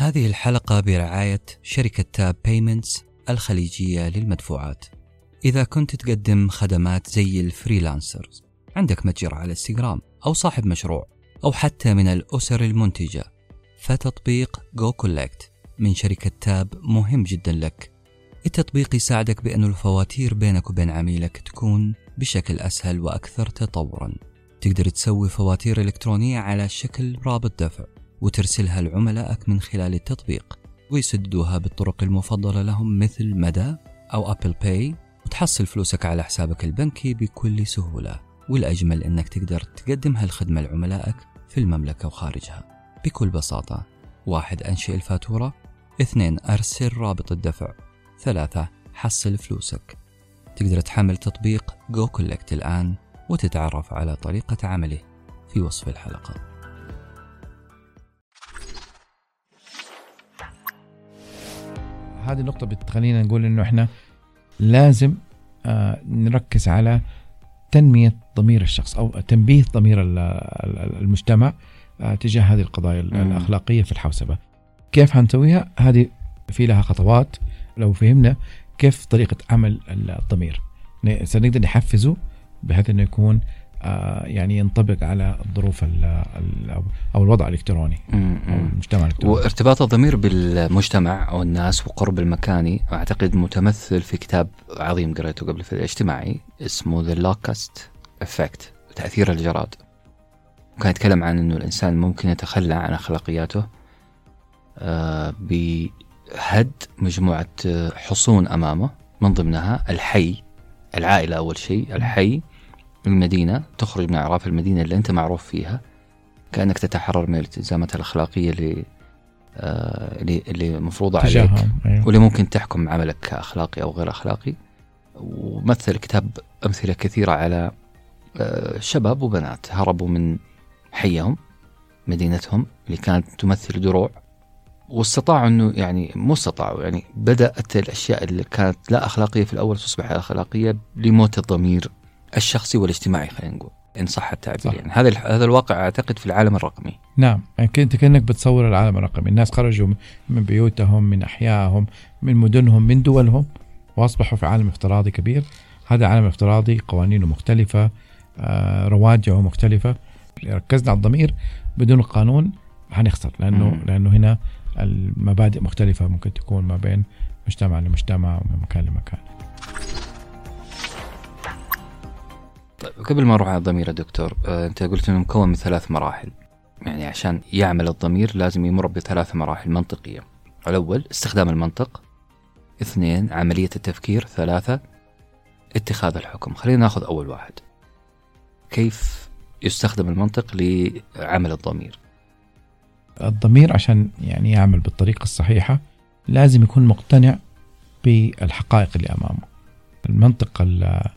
هذه الحلقة برعاية شركة Tap Payments الخليجية للمدفوعات. إذا كنت تقدم خدمات زي ال freelancers عندك متجر على إنستغرام أو صاحب مشروع أو حتى من الأسر المنتجة. فتطبيق goCollect من شركة Tap مهم جدا لك. التطبيق يساعدك بأن الفواتير بينك وبين عميلك تكون بشكل أسهل وأكثر تطورا. تقدر تسوي فواتير إلكترونية على شكل رابط دفع. وترسلها لعملائك من خلال التطبيق ويسددوها بالطرق المفضلة لهم مثل مدى أو Apple Pay وتحصل فلوسك على حسابك البنكي بكل سهولة. والأجمل أنك تقدر تقدم هالخدمة لعملائك في المملكة وخارجها. بكل بساطة واحد أنشئ الفاتورة اثنين أرسل رابط الدفع ثلاثة حصل فلوسك. تقدر تحمل تطبيق goCollect الآن وتتعرف على طريقة عمله في وصف الحلقة. هذه النقطة بتخلينا نقول إنه إحنا لازم آه نركز على تنمية ضمير الشخص أو تنبيه ضمير ال- ال- المجتمع آه تجاه هذه القضايا. الأخلاقية في الحوسبة. كيف حنسويها؟ هذه في لها خطوات لو فهمنا كيف طريقة عمل الضمير. سنقدر نحفزه بحيث إنه يكون يعني ينطبق على الظروف أو الوضع الإلكتروني أو المجتمع الإلكتروني. وارتباط الضمير بالمجتمع أو الناس وقرب المكاني أعتقد متمثل في كتاب عظيم قريته قبل في الاجتماعي اسمه The Locust Effect تأثير الجراد كان يتكلم عن أنه الإنسان ممكن يتخلى عن أخلاقياته آه، بهد مجموعة آه، حصون أمامه من ضمنها الحي العائلة أول شيء الحي المدينة تخرج من أعراف المدينة اللي أنت معروف فيها كأنك تتحرر من الالتزامات الأخلاقية اللي آه، اللي اللي مفروضة عليك أيوه. واللي ممكن تحكم عملك كأخلاقي أو غير أخلاقي ومثل الكتاب أمثلة كثيرة على آه، شباب وبنات هربوا من حيهم مدينتهم اللي كانت تمثل دروع واستطاعوا إنه يعني مو استطاعوا يعني بدأت الأشياء اللي كانت لا أخلاقية في الأول تصبح أخلاقية لموت الضمير الشخصي والاجتماعي خلينا نقول إن صح التعبير. يعني. هذا هذا الواقع أعتقد في العالم الرقمي. نعم يعني انت كأنك بتصور العالم الرقمي. الناس خرجوا من بيوتهم من أحيائهم من مدنهم من دولهم وأصبحوا في عالم افتراضي كبير. هذا عالم افتراضي قوانينه مختلفة آه، رواجعه مختلفة. ركزنا على الضمير بدون القانون حنخسر لأنه مم. لأنه هنا المبادئ مختلفة ممكن تكون ما بين مجتمع لمجتمع ومن مكان لمكان. قبل ما نروح على الضمير يا دكتور آه، أنت قلت إنه مكون من ثلاث مراحل. يعني عشان يعمل الضمير لازم يمر بثلاث مراحل منطقية. الأول استخدام المنطق. اثنين عملية التفكير. ثلاثة اتخاذ الحكم. خلينا ناخذ أول واحد. كيف يستخدم المنطق لعمل الضمير؟ الضمير عشان يعني يعمل بالطريقة الصحيحة لازم يكون مقتنع بالحقائق اللي أمامه. المنطق ال- ال-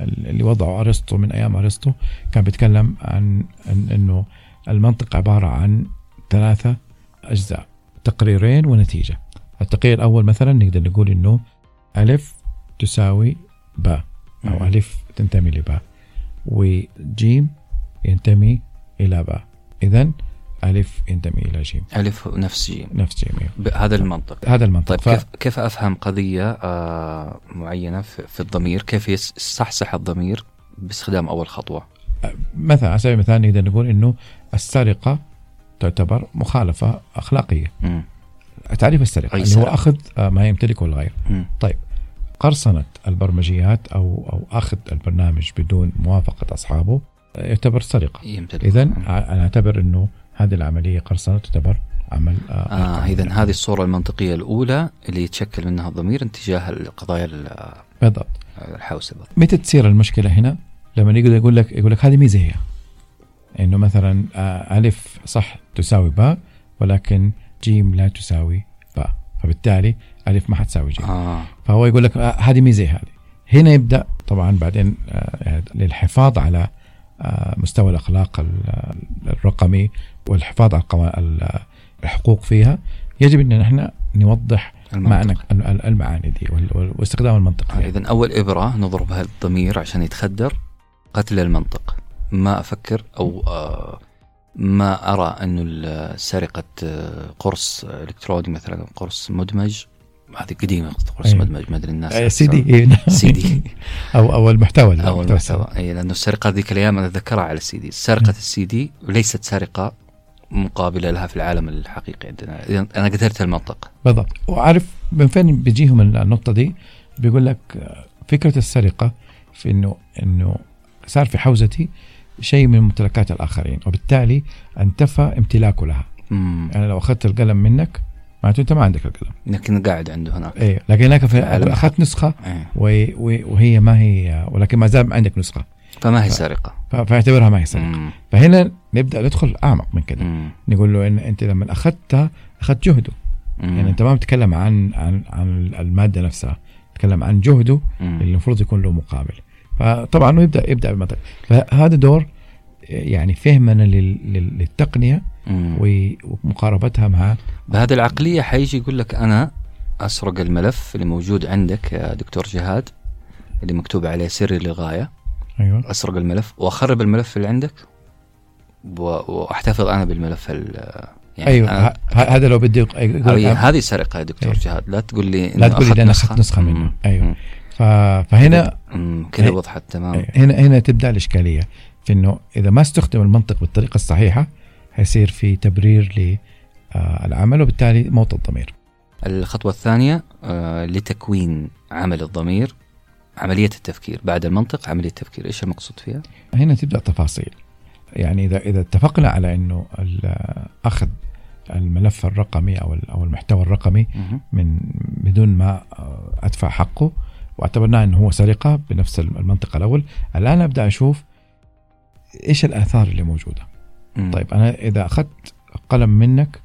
اللي وضعه أرسطو من أيام أرسطو كان بيتكلم عن عن أنه المنطق عبارة عن ثلاثة أجزاء تقريرين ونتيجة التقرير الأول مثلا نقدر نقول أنه ألف تساوي باء مم. ألف تنتمي لباء وجيم ينتمي إلى باء إذا ألف ينتمي إلى جيم ألف نفس جيم نفس جيم. ب- هذا المنطق هذا المنطق طيب كيف كيف أفهم قضية آه معينة في, في الضمير كيف يصحصح الضمير باستخدام أول خطوة مثلا على سبيل المثال نقدر نقول إنه السرقة تعتبر مخالفة أخلاقية مم. تعريف السرقة أي اللي هو سرقة. أخذ آه، ما يمتلكه الغير مم. قرصنة البرمجيات أو أو أخذ البرنامج بدون موافقة أصحابه آه، يعتبر اذا مم. أنا أعتبر إنه هذه العملية قرصنة تعتبر عمل آه، آه اذا هذه الصورة المنطقية الأولى اللي يتشكل منها الضمير اتجاه القضايا ال- بالضبط. الحوسبة. متى تصير المشكلة هنا؟ لما يقول يقول لك يقول لك هذه ميزة هي. إنه مثلا آه، ألف صح تساوي باء ولكن جيم لا تساوي باء. فبالتالي ألف ما حتساوي جيم. آه. فهو يقول لك آه، هذه ميزة هذه. هنا يبدأ طبعا بعدين آه، للحفاظ على آه، مستوى الأخلاق ال- الرقمي والحفاظ على الحقوق فيها يجب ان نحن نوضح معنى المنطق ال- ال- المعاني دي واستخدام المنطق آه اذا أول إبرة نضربها الضمير عشان يتخدر قتل المنطق. ما أفكر أو آه ما أرى انه سرقة قرص إلكتروني مثلا قرص مدمج هذه قديمة قرص أيوة. مدمج ما أدري الناس آه، سي دي إيه،. سي دي. أو أو المحتوى أو المحتوى. اي لأنه السرقة ذيك الأيام أنا أتذكرها على السي دي. سرقة السي دي وليست سرقة. مقابلة لها في العالم الحقيقي عندنا. أنا قدرت المنطق. بالضبط. وعارف من فين بيجيهم النقطة دي؟ بيقول لك آه، فكرة السرقة في انه إنه صار في حوزتي شيء من ممتلكات الآخرين وبالتالي انتفى امتلاكه لها. امم يعني لو أخذت القلم منك معناته أنت ما عندك القلم. لكن قاعد عنده هناك. إيه لكن هناك. أخذت نسخة إيه. و- وهي ما هي ولكن ما زال عندك نسخة. فما هي سرقة ف- فاعتبرها ما هي سرقة مم. فهنا نبدأ ندخل أعمق من كده مم. نقول له إن أنت لما اخذتها أخذت جهده مم. يعني أنت ما بتتكلم عن عن عن المادة نفسها تتكلم عن جهده مم. اللي المفروض يكون له مقابل فطبعا هو يبدا يبدأ بالمنطق فهذا دور يعني فهمنا لل- لل- للتقنية مم. و- ومقاربتها مع بهذه العقلية حيجي يقول لك أنا أسرق الملف اللي موجود عندك يا دكتور جهاد اللي مكتوب عليه سري للغايه أيوه. أسرق الملف وأخرب الملف اللي عندك وأحتفظ أنا بالملف ال- يعني أيوه هذا لو بدي هذه سرقة يا دكتور أيوة. جهاد. لا تقول لي لا تقول لي أنا أخذت نسخة منه. أيوه. فهنا. كذا وضحت تمام. هنا هنا تبدأ الإشكالية في إنه إذا ما استخدم المنطق بالطريقة الصحيحة حيصير في تبرير للعمل وبالتالي موت الضمير. الخطوة الثانية آه لتكوين عمل الضمير. عملية التفكير بعد المنطق عملية التفكير إيش المقصود فيها؟ هنا تبدأ تفاصيل يعني إذا إذا اتفقنا على إنه ال- أخذ الملف الرقمي أو ال- أو المحتوى الرقمي. من بدون ما أدفع حقه واعتبرناه إنه هو سرقة بنفس المنطق الأول الآن أبدأ أشوف إيش الآثار اللي موجودة مم. طيب أنا إذا أخذت قلم منك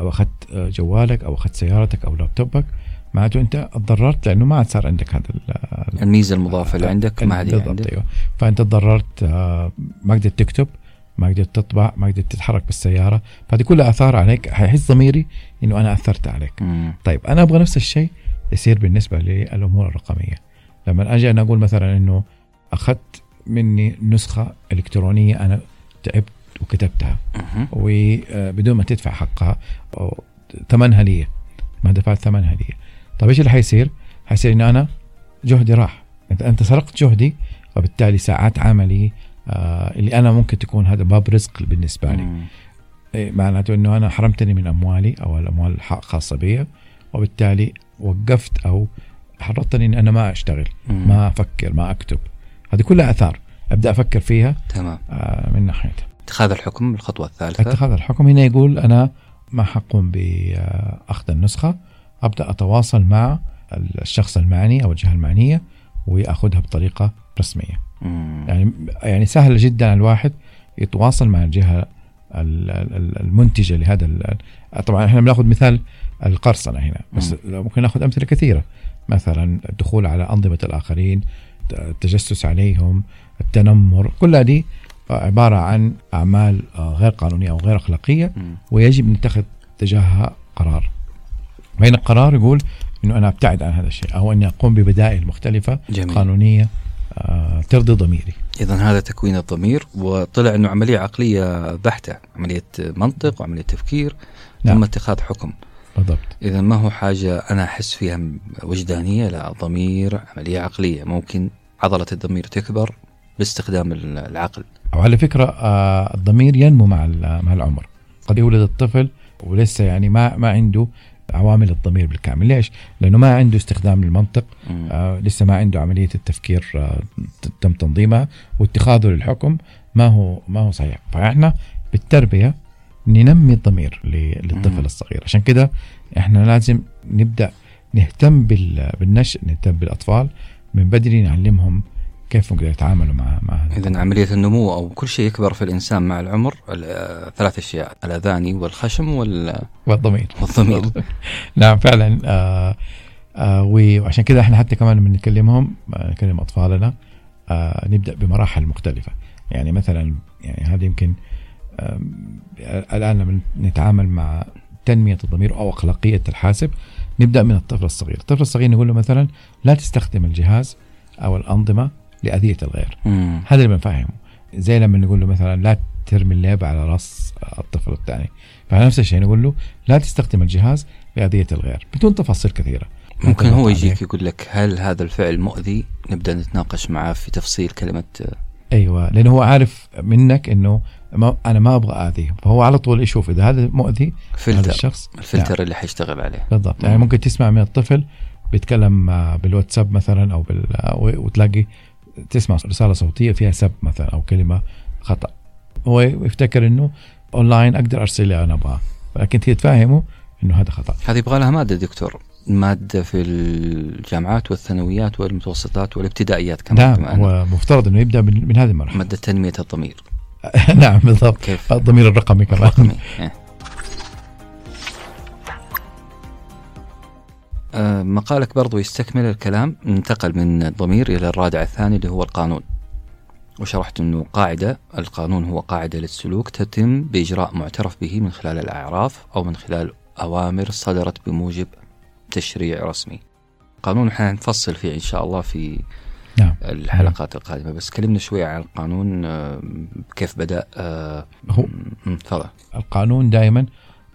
أو أخذت آه، جوالك أو أخذت سيارتك أو لابتوبك معناته أنت تضررت لأنه ما عاد صار عندك هذا ال- الميزه المضافه اللي عندك ما عاد بالضبط عندك. أيوه. فأنت تضررت آه، ما قدرت تكتب ما قدرت تطبع ما قدرت تتحرك بالسيارة. فهذه كلها آثار عليك. حيحس ضميري إنه أنا أثرت عليك. مم. طيب أنا أبغى نفس الشيء يصير بالنسبة للأمور الرقمية. لما أجي أنا أقول مثلا إنه أخذت مني نسخة إلكترونية أنا تعبت وكتبتها. وبدون ما تدفع حقها ثمنها لي. ما دفعت ثمنها لي. طيب إيش اللي حيصير؟ حيصير إنه أنا جهدي راح. انت أنت سرقت جهدي وبالتالي ساعات عملي آه اللي أنا ممكن تكون هذا باب رزق بالنسبة لي. إيه، معناته إنه أنا حرمتني من أموالي أو الأموال الخاصه بي وبالتالي وقفت أو حرضتني إن أنا ما أشتغل مم. ما أفكر ما أكتب. هذه كلها آثار. أبدأ أفكر فيها. تمام. آه من ناحيتها اتخاذ الحكم الخطوة الثالثة. اتخاذ الحكم. هنا يقول أنا ما حقوم بأخذ النسخة. أبدأ أتواصل مع الشخص المعني أو الجهة المعنية وأخذها بطريقة رسمية مم. يعني يعني سهل جدا الواحد يتواصل مع الجهة ال- ال- المنتجة لهذا طبعا إحنا بنأخذ مثال القرصنة هنا بس ممكن نأخذ أمثلة كثيرة مثلا الدخول على أنظمة الآخرين التجسس عليهم التنمر كلها دي عبارة عن أعمال آه، غير قانونية أو غير أخلاقية. ويجب أن نتخذ تجاهها قرار بين القرار يقول إنه أنا أبتعد عن هذا الشيء أو أني أقوم ببدائل مختلفة جميل. قانونية آه، ترضي ضميري. اذا هذا تكوين الضمير وطلع إنه عملية عقلية بحتة عملية منطق وعملية تفكير نعم. ثم اتخاذ حكم. بالضبط. اذا ما هو حاجة أنا أحس فيها وجدانية؟ لا ضمير عملية عقلية. ممكن عضلة الضمير تكبر باستخدام العقل. وعلى فكرة آه، الضمير ينمو مع مع العمر. قد يولد الطفل ولسه يعني ما ما عنده عوامل الضمير بالكامل ليش؟ لأنه ما عنده استخدام للمنطق. آه لسه ما عنده عملية التفكير آه تم تنظيمها واتخاذه للحكم ما هو ما هو صحيح فإحنا بالتربية ننمي الضمير للطفل. الصغير عشان كده إحنا لازم نبدأ نهتم بال- بالنشء نهتم بالأطفال من بدري نعلمهم كيف ممكن يتعاملوا مع مع اذا عملية النمو أو كل شيء يكبر في الإنسان مع العمر ال- آه، ثلاث أشياء الأذاني والخشم وال- والضمير. والضمير. نعم فعلا آه آه وعشان كده إحنا حتى كمان لما نكلمهم آه، نكلم أطفالنا آه نبدأ بمراحل مختلفة. يعني مثلا يعني هذا يمكن آم، الآن لما نتعامل مع تنمية الضمير أو اخلاقيه الحاسب نبدأ من الطفل الصغير، الطفل الصغير نقول له مثلا لا تستخدم الجهاز أو الأنظمة لأذية الغير، مم. هذا اللي بنفهمه. زي لما نقول له مثلا لا ترمي اللعبه على راس الطفل الثاني. فنفس الشيء نقول له لا تستخدم الجهاز لأذية الغير بدون تفاصيل كثيرة. ممكن هو يجيك يقول لك هل هذا الفعل مؤذي؟ نبدأ نتناقش معاه في تفصيل كلمة أيوه لأنه هو عارف منك إنه ما أنا ما أبغى أذيه. فهو على طول يشوف إذا هذا مؤذي فلتر. هذا الشخص الفلتر نعم. اللي حيشتغل عليه. بالضبط. يعني ممكن تسمع من الطفل بيتكلم بالواتساب مثلا أو بال وتلاقي تسمع رسالة صوتية فيها سب مثلا أو كلمة خطأ. هو يفتكر إنه أونلاين أقدر أرسل اللي أنا أبغاه. لكن هي تفهمه إنه هذا خطأ. هذه يبغى لها مادة دكتور. مادة في الجامعات والثانويات والمتوسطات والابتدائيات كمان نعم هو مفترض إنه يبدأ من هذه المرحلة. مادة تنمية الضمير. نعم بالضبط. كيف؟ الضمير الرقمي كمان. الرقمي. مقالك برضو يستكمل الكلام انتقل من الضمير إلى الرادع الثاني اللي هو القانون. وشرحت أنه قاعدة القانون هو قاعدة للسلوك تتم بإجراء معترف به من خلال الأعراف أو من خلال أوامر صدرت بموجب تشريع رسمي. قانون حنفصل فيه إن شاء الله في نعم. الحلقات القادمة بس كلمنا شوية عن القانون آه، كيف بدأ آه، هو تفضل. القانون دائما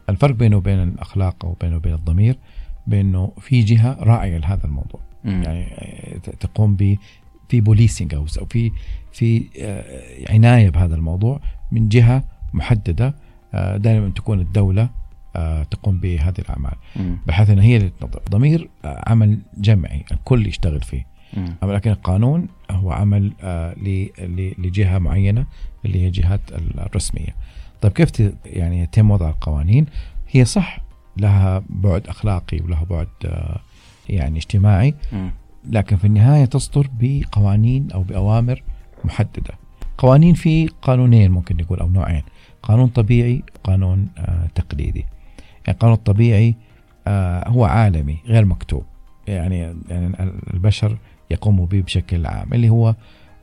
الفرق بينه وبين الأخلاق أو بينه وبين الضمير بأنه في جهة راعية لهذا الموضوع مم. يعني آه، تقوم ب في بوليسنج أو في في عناية بهذا الموضوع من جهة محددة دائما تكون الدولة تقوم بهذه الأعمال بحيث إن هي ضمير عمل جمعي الكل يشتغل فيه لكن القانون هو عمل آه لجهة معينة اللي هي جهات الرسمية. طيب كيف يعني يتم وضع القوانين؟ هي صح لها بعد أخلاقي ولها بعد آه يعني اجتماعي لكن في النهاية تصدر بقوانين أو بأوامر محددة. قوانين في قانونين ممكن نقول أو نوعين، قانون طبيعي وقانون آه تقليدي. يعني القانون الطبيعي آه هو عالمي غير مكتوب. يعني يعني البشر يقوم به بشكل عام اللي هو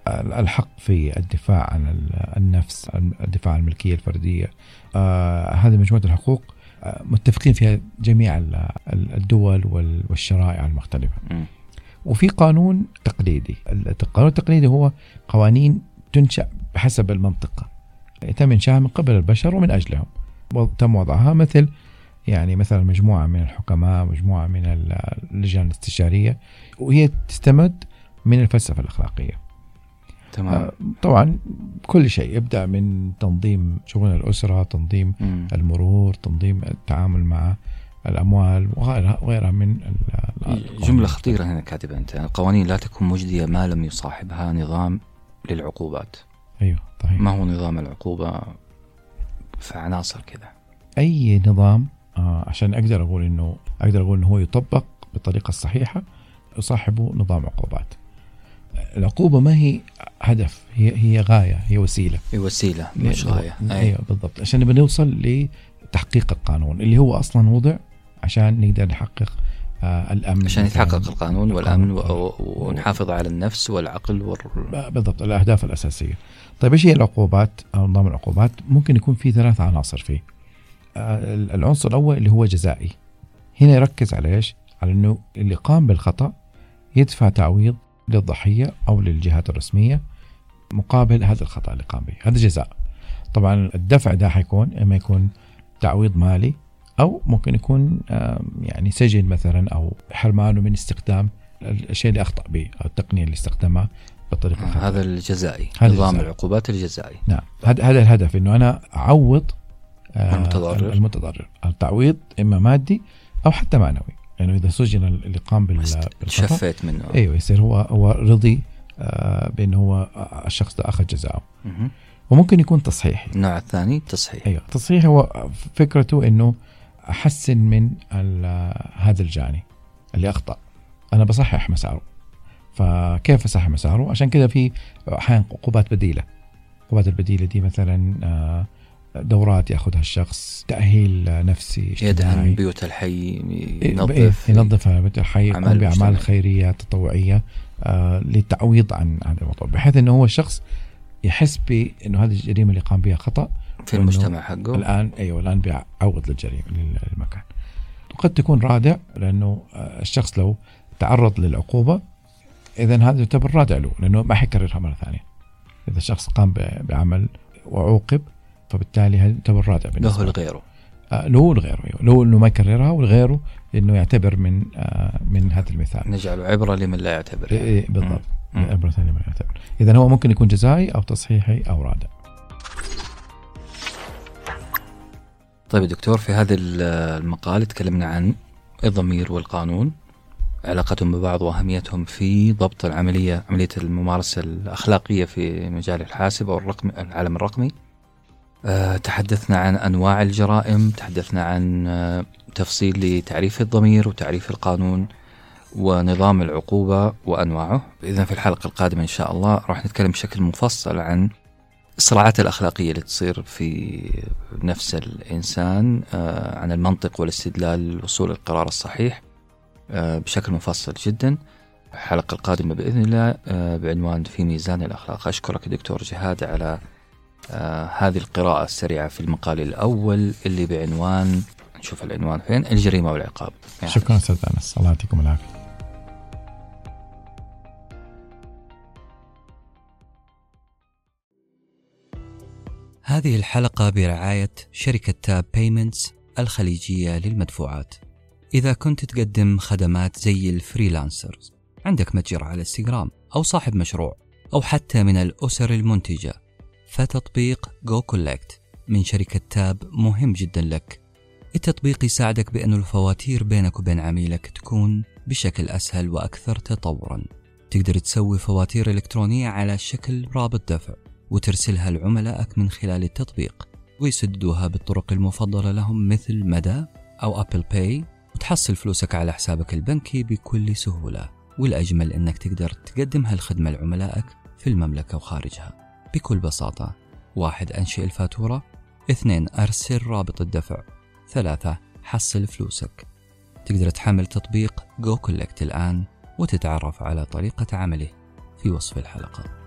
الحق في الدفاع عن النفس الدفاع عن الملكية الفردية آه هذه مجموعة الحقوق متفقين فيها جميع الدول والشرائع المختلفة. م. وفي قانون تقليدي. القانون التقليدي هو قوانين تنشأ بحسب المنطقة. يتم إنشائها من قبل البشر ومن أجلهم. تم وضعها مثل يعني مثلا مجموعة من الحكماء مجموعة من اللجان الاستشارية. وهي تستمد من الفلسفة الأخلاقية. تمام. آه طبعا كل شيء. يبدأ من تنظيم شؤون الأسرة تنظيم م. المرور تنظيم التعامل مع الأموال وغيرها وغيرها من جملة خطيرة هنا كاتبة أنت. القوانين لا تكون مجدية ما لم يصاحبها نظام للعقوبات. أيوه صحيح. ما هو نظام العقوبة في عناصر كذا؟ أي نظام آه عشان أقدر أقول انه أقدر أقول إنه هو يطبق بالطريقة الصحيحة يصاحبه نظام عقوبات. العقوبة ما هي هدف هي هي غاية هي وسيلة. هي وسيلة مش غاية. أيوه بالضبط عشان نبغى نوصل لتحقيق القانون اللي هو أصلا وضع عشان نقدر نحقق آه الأمن عشان يتحقق القانون والأمن ونحافظ على النفس والعقل وال... بالضبط الأهداف الأساسية. طيب إيش هي العقوبات أو نظام العقوبات؟ ممكن يكون في ثلاث عناصر فيه. العنصر الأول اللي هو جزائي هنا يركز على إيش؟ على إنه اللي قام بالخطأ يدفع تعويض للضحية أو للجهات الرسمية مقابل هذا الخطأ اللي قام به. هذا جزاء. طبعا الدفع ده حيكون إما يكون تعويض مالي أو ممكن يكون يعني سجن مثلا أو حرمانه من استخدام الشيء اللي أخطأ به أو التقنية اللي استخدمها بطريقة خطأ. هذا الجزائي نظام العقوبات الجزائي. نعم. هذا هذا الهدف إنه أنا أعوض آه، المتضرر. المتضرر. التعويض إما مادي أو حتى معنوي. لأنه يعني إذا سجن اللي قام بالخطأ شفيت منه. أيوه يصير هو هو رضي آه بأنه هو الشخص ده أخذ جزاءه. وممكن يكون تصحيح. النوع الثاني تصحيح. أيوه تصحيح هو فكرته إنه أحسن من هذا الجاني اللي أخطأ. أنا بصحح مساره. فكيف أصحح مساره؟ عشان كذا في أحيانا عقوبات بديلة. العقوبات البديلة دي مثلا آه دورات ياخذها الشخص تأهيل نفسي يدعم بيوت الحي ينظف إيه ينظف بيوت الحي يقوم بأعمال خيرية تطوعية آه للتعويض عن هذا الموضوع بحيث إنه هو الشخص يحس بانه هذه الجريمة اللي قام بها خطأ في المجتمع حقه. الآن أيوه الآن بيعوض للجريمة للمكان. قد تكون رادع لأنه آه، الشخص لو تعرض للعقوبة اذا هذا يعتبر رادع له لأنه ما حيكررها مرة ثانية. إذا الشخص قام بعمل وعوقب فبالتالي هذا يعتبر رادع بالنسبة له لغيره آه له ولغيره أيوه. له إنه ما يكررها ولغيره إنه يعتبر من آه من هذا المثال. نجعله عبرة لمن لا يعتبر. إيه إيه بالضبط. عبرة لمن لا يعتبر. اذا هو ممكن يكون جزائي أو تصحيحي أو رادع. طيب دكتور في هذا المقال تكلمنا عن الضمير والقانون علاقتهم ببعض وأهميتهم في ضبط العملية عملية الممارسة الأخلاقية في مجال الحاسب أو الرقم العالم الرقمي. أه تحدثنا عن أنواع الجرائم، تحدثنا عن أه تفصيل لتعريف الضمير وتعريف القانون ونظام العقوبة وأنواعه. اذا في الحلقة القادمة إن شاء الله راح نتكلم بشكل مفصل عن الصراعات الأخلاقية اللي تصير في نفس الإنسان أه عن المنطق والاستدلال للوصول للقرار الصحيح آه، بشكل مفصل جدا الحلقة القادمة بإذن الله آه، بعنوان في ميزان الأخلاق أشكرك دكتور جهاد على آه، هذه القراءة السريعة في المقال الأول اللي بعنوان نشوف العنوان فين الجريمة والعقاب. يعني شكرا أستاذ أنس. الله يعطيكم العافية. هذه الحلقة برعاية شركة Tap Payments الخليجية للمدفوعات. إذا كنت تقدم خدمات زي ال freelancers عندك متجر على إنستغرام أو صاحب مشروع أو حتى من الأسر المنتجة. فتطبيق goCollect من شركة Tap مهم جدا لك. التطبيق يساعدك بأن الفواتير بينك وبين عميلك تكون بشكل أسهل وأكثر تطورا. تقدر تسوي فواتير إلكترونية على شكل رابط دفع وترسلها لعملائك من خلال التطبيق ويسددوها بالطرق المفضلة لهم مثل مدى أو Apple Pay وتحصل فلوسك على حسابك البنكي بكل سهولة. والأجمل أنك تقدر تقدم هالخدمة لعملائك في المملكة وخارجها. بكل بساطة. واحد أنشئ الفاتورة. اثنين أرسل رابط الدفع. ثلاثة حصل فلوسك. تقدر تحمل تطبيق goCollect الآن وتتعرف على طريقة عمله في وصف الحلقة.